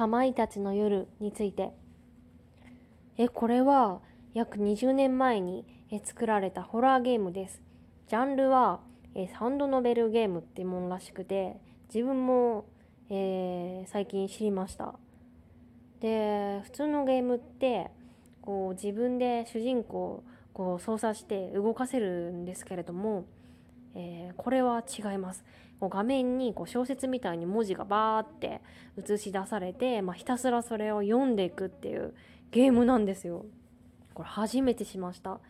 かまいたちの夜について。えこれは約20年前に作られたホラーゲームです。ジャンルはサウンドノベルゲームってものらしくて自分も、えー、最近知りました。で普通のゲームってこう自分で主人公をこう操作して動かせるんですけれども、えー、これは違います。こう画面にこう小説みたいに文字がバーって映し出されて、まあ、ひたすらそれを読んでいくっていうゲームなんですよ。これ初めてしました。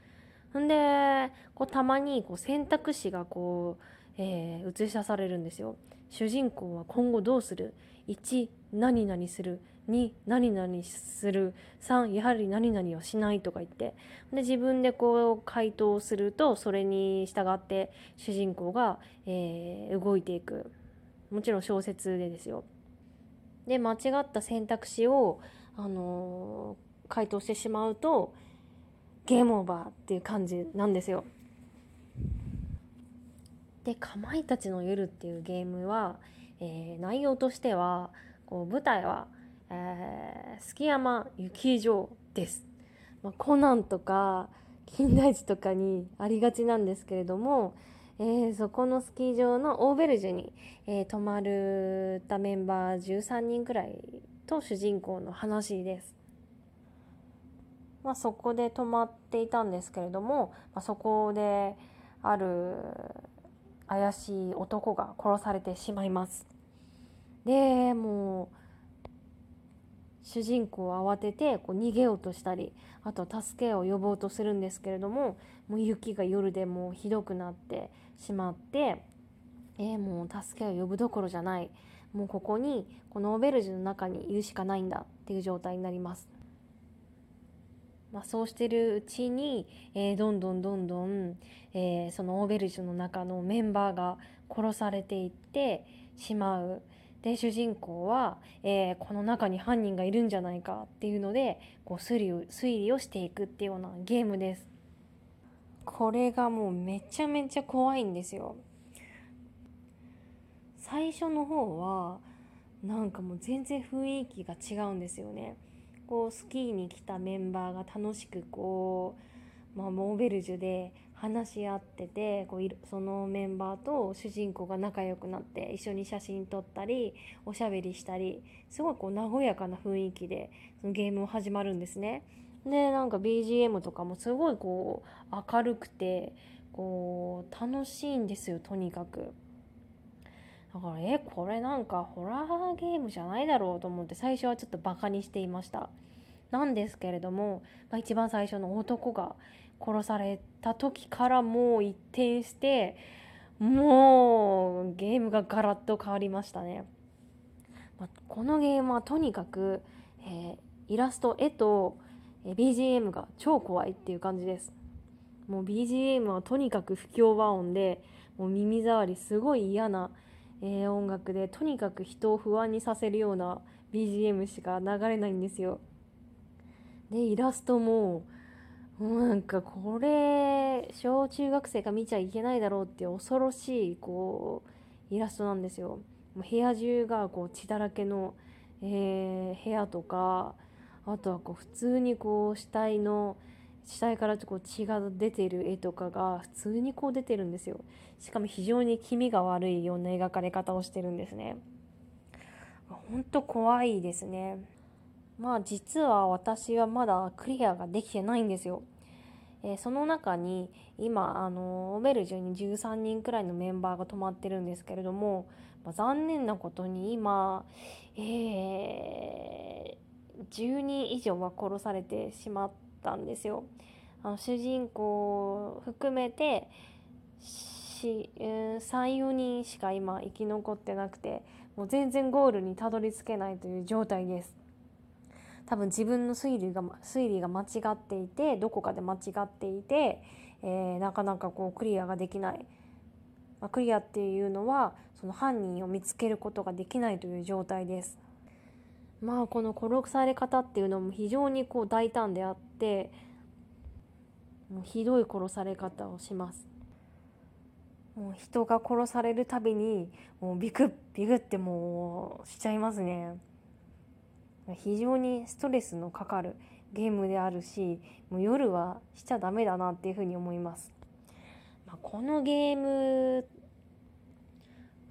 んでこうたまにこう選択肢がこう、えー、映し出されるんですよ。主人公は今後どうする？1何々する。2何々する。3やはり何々をしないとか言って。で自分でこう回答するとそれに従って主人公が、えー、動いていく。もちろん小説でですよ。で間違った選択肢を、あのー、回答してしまうとゲームオーバーっていう感じなんですよ。で「かまいたちの夜」っていうゲームは、えー、内容としてはこう舞台は、えー、築山雪城です。まあ、コナンとか金田一とかにありがちなんですけれども、えー、そこのスキー場のオーベルジュに、えー、泊まるたメンバー13人くらいと主人公の話です。まあ、そこで泊まっていたんですけれども、まあ、そこである怪しい男が殺されてしまいます。でもう主人公は慌ててこう逃げようとしたりあと助けを呼ぼうとするんですけれどももう雪が夜でもうひどくなってしまって、えー、もう助けを呼ぶどころじゃないもうここにこのオーベルジュの中にいるしかないんだっていう状態になります。まあ、そうしてるうちに、えー、どんどんどんどん、えー、そのオーベルジュの中のメンバーが殺されていってしまう。で主人公は、えー、この中に犯人がいるんじゃないかっていうのでこう推理を推理をしていくっていうようなゲームです。これがもうめちゃめちゃ怖いんですよ。最初の方はなんかもう全然雰囲気が違うんですよね。こうスキーに来たメンバーが楽しくこう、まあ、モーベルジュで話し合っててこうそのメンバーと主人公が仲良くなって一緒に写真撮ったりおしゃべりしたりすごいこう和やかな雰囲気でそのゲーム始まるんですね。でなんか BGM とかもすごいこう明るくてこう楽しいんですよとにかく。だからえこれなんかホラーゲームじゃないだろうと思って最初はちょっとバカにしていました。なんですけれども、まあ、一番最初の男が殺された時からもう一転してもうゲームがガラッと変わりましたね、まあ、このゲームはとにかく、えー、イラスト絵と BGM が超怖いっていう感じです。もう BGM はとにかく不協和音でもう耳障りすごい嫌なえー、音楽でとにかく人を不安にさせるような BGM しか流れないんですよ。でイラストももなんかこれ小中学生が見ちゃいけないだろうって恐ろしいこうイラストなんですよ。もう部屋中がこう血だらけの、えー、部屋とかあとはこう普通にこう死体の死体からこう血が出てる絵とかが普通にこう出てるんですよ。しかも非常に気味が悪いような描かれ方をしてるんですね。ほんと怖いですね。まあ実は私はまだクリアができてないんですよ。えー、その中に今あのオベルジュに13人くらいのメンバーが泊まってるんですけれども、まあ、残念なことに今、えー、10人以上は殺されてしまってたんですよ。あの主人公含めて34人しか今生き残ってなくてもう全然ゴールにたどり着けないという状態です。多分自分の推理が推理が間違っていてどこかで間違っていて、えー、なかなかこうクリアができない、まあ、クリアっていうのはその犯人を見つけることができないという状態です。まあこの殺され方っていうのも非常にこう大胆であってもうひどい殺され方をしますもう人が殺されるたびにもうビクッビクってもうしちゃいますね非常にストレスのかかるゲームであるしもう夜はしちゃダメだなっていうふうに思います。まあ、このゲーム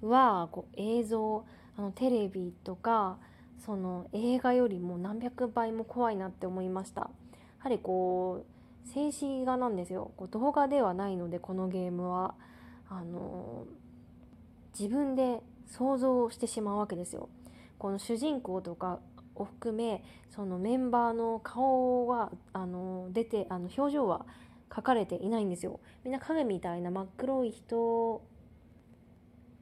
はこう映像あのテレビとかその映画よりも何百倍も怖いなって思いました。やはりこう静止画なんですよこう動画ではないのでこのゲームはあの自分で想像してしまうわけですよ。この主人公とかを含めそのメンバーの顔はあの出てあの表情は書かれていないんですよ。みんな影みたいな真っ黒い人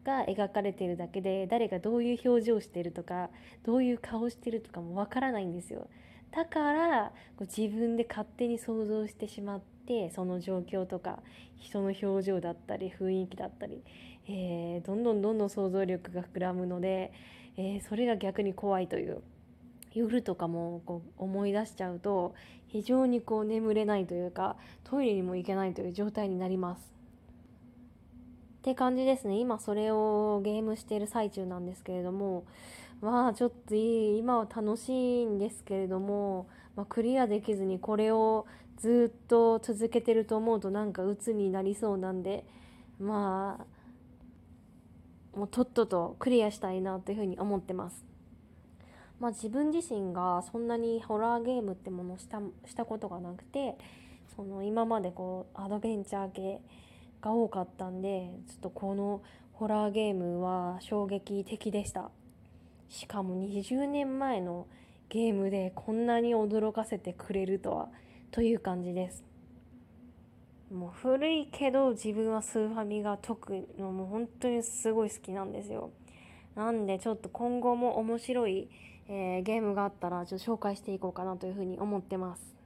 が描かれてるだけで誰がどういう表情をしてるとかどういう顔してるとかもわからないんですよ。だから自分で勝手に想像してしまってその状況とか人の表情だったり雰囲気だったり、えー、どんどんどんどん想像力が膨らむので、えー、それが逆に怖いという夜とかもこう思い出しちゃうと非常にこう眠れないというかトイレにも行けないという状態になります。って感じですね今それをゲームしている最中なんですけれどもまあちょっといい今は楽しいんですけれども、まあ、クリアできずにこれをずっと続けてると思うとなんか鬱になりそうなんでまあもうとっととクリアしたいなというふうに思ってます。まあ、自分自身がそんなにホラーゲームってものをしたしたことがなくてその今までこうアドベンチャー系が多かったんでちょっとこのホラーゲームは衝撃的でしたしかも20年前のゲームでこんなに驚かせてくれるとはという感じです。もう古いけど自分はスーファミが特のもう本当にすごい好きなんですよ。なんでちょっと今後も面白い、えー、ゲームがあったらちょっと紹介していこうかなというふうに思ってます。